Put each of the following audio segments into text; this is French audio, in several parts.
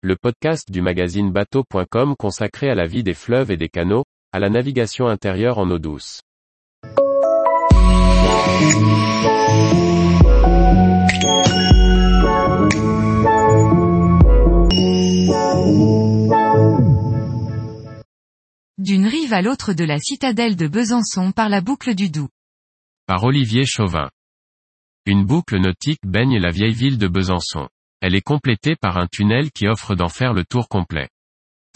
le podcast du magazine bateau.com consacré à la vie des fleuves et des canaux, à la navigation intérieure en eau douce. D'une rive à l'autre de la citadelle de Besançon par la boucle du Doubs. Par Olivier Chauvin. Une boucle nautique baigne la vieille ville de Besançon. Elle est complétée par un tunnel qui offre d'en faire le tour complet.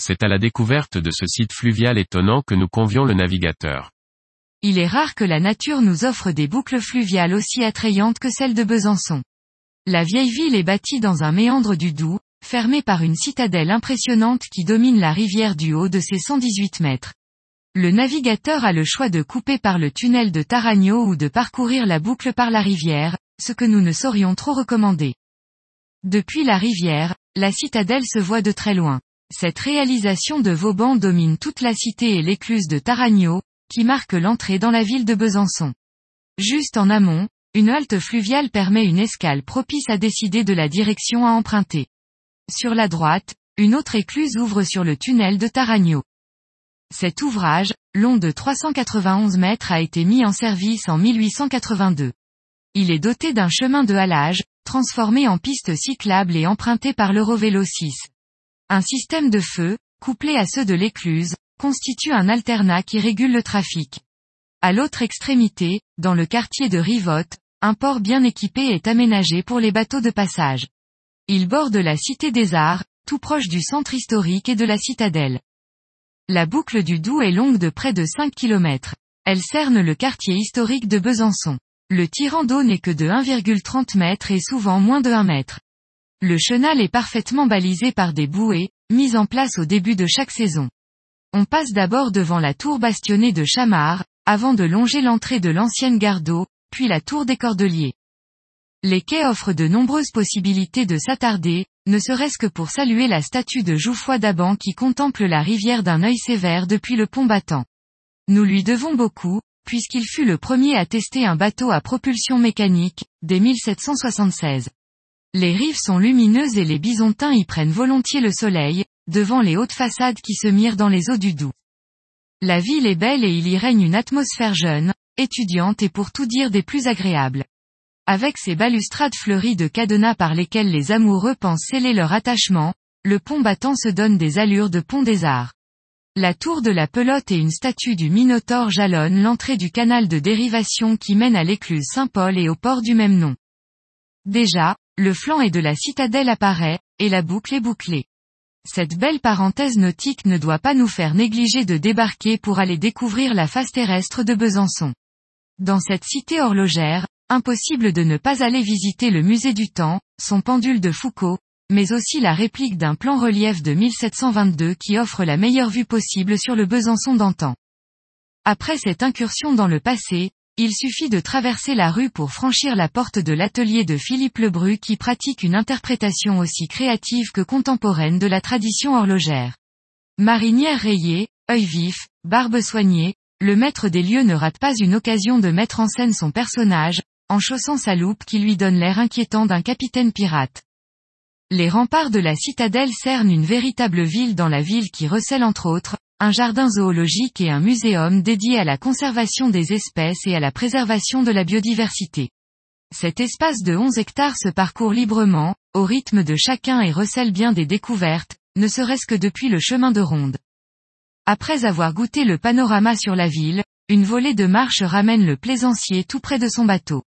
C'est à la découverte de ce site fluvial étonnant que nous convions le navigateur. Il est rare que la nature nous offre des boucles fluviales aussi attrayantes que celle de Besançon. La vieille ville est bâtie dans un méandre du Doubs, fermée par une citadelle impressionnante qui domine la rivière du haut de ses 118 mètres. Le navigateur a le choix de couper par le tunnel de Taragno ou de parcourir la boucle par la rivière, ce que nous ne saurions trop recommander. Depuis la rivière, la citadelle se voit de très loin. Cette réalisation de Vauban domine toute la cité et l'écluse de Taragno, qui marque l'entrée dans la ville de Besançon. Juste en amont, une halte fluviale permet une escale propice à décider de la direction à emprunter. Sur la droite, une autre écluse ouvre sur le tunnel de Taragno. Cet ouvrage, long de 391 mètres a été mis en service en 1882. Il est doté d'un chemin de halage, transformé en piste cyclable et emprunté par l'Eurovélo 6. Un système de feu, couplé à ceux de l'écluse, constitue un alternat qui régule le trafic. À l'autre extrémité, dans le quartier de Rivotte, un port bien équipé est aménagé pour les bateaux de passage. Il borde la Cité des Arts, tout proche du centre historique et de la citadelle. La boucle du Doubs est longue de près de 5 km. Elle cerne le quartier historique de Besançon. Le tirant d'eau n'est que de 1,30 m et souvent moins de 1 m. Le chenal est parfaitement balisé par des bouées, mises en place au début de chaque saison. On passe d'abord devant la tour bastionnée de Chamard, avant de longer l'entrée de l'ancienne gare d'eau, puis la tour des Cordeliers. Les quais offrent de nombreuses possibilités de s'attarder, ne serait-ce que pour saluer la statue de Jouffroy d'Aban qui contemple la rivière d'un œil sévère depuis le pont battant. Nous lui devons beaucoup, puisqu'il fut le premier à tester un bateau à propulsion mécanique, dès 1776. Les rives sont lumineuses et les bisontins y prennent volontiers le soleil, devant les hautes façades qui se mirent dans les eaux du Doubs. La ville est belle et il y règne une atmosphère jeune, étudiante et pour tout dire des plus agréables. Avec ses balustrades fleuries de cadenas par lesquelles les amoureux pensent sceller leur attachement, le pont battant se donne des allures de pont des arts. La tour de la pelote et une statue du Minotaure jalonnent l'entrée du canal de dérivation qui mène à l'écluse Saint-Paul et au port du même nom. Déjà, le flanc et de la citadelle apparaît, et la boucle est bouclée. Cette belle parenthèse nautique ne doit pas nous faire négliger de débarquer pour aller découvrir la face terrestre de Besançon. Dans cette cité horlogère, impossible de ne pas aller visiter le musée du temps, son pendule de Foucault, mais aussi la réplique d'un plan relief de 1722 qui offre la meilleure vue possible sur le Besançon d'antan. Après cette incursion dans le passé, il suffit de traverser la rue pour franchir la porte de l'atelier de Philippe Lebru qui pratique une interprétation aussi créative que contemporaine de la tradition horlogère. Marinière rayée, œil vif, barbe soignée, le maître des lieux ne rate pas une occasion de mettre en scène son personnage, en chaussant sa loupe qui lui donne l'air inquiétant d'un capitaine pirate. Les remparts de la citadelle cernent une véritable ville dans la ville qui recèle entre autres, un jardin zoologique et un muséum dédié à la conservation des espèces et à la préservation de la biodiversité. Cet espace de 11 hectares se parcourt librement, au rythme de chacun et recèle bien des découvertes, ne serait-ce que depuis le chemin de ronde. Après avoir goûté le panorama sur la ville, une volée de marche ramène le plaisancier tout près de son bateau.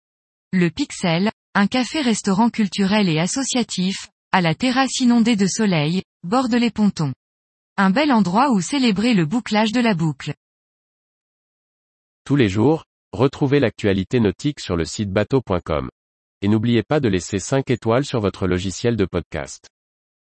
Le Pixel, un café-restaurant culturel et associatif, à la terrasse inondée de soleil, borde les pontons. Un bel endroit où célébrer le bouclage de la boucle. Tous les jours, retrouvez l'actualité nautique sur le site bateau.com. Et n'oubliez pas de laisser 5 étoiles sur votre logiciel de podcast.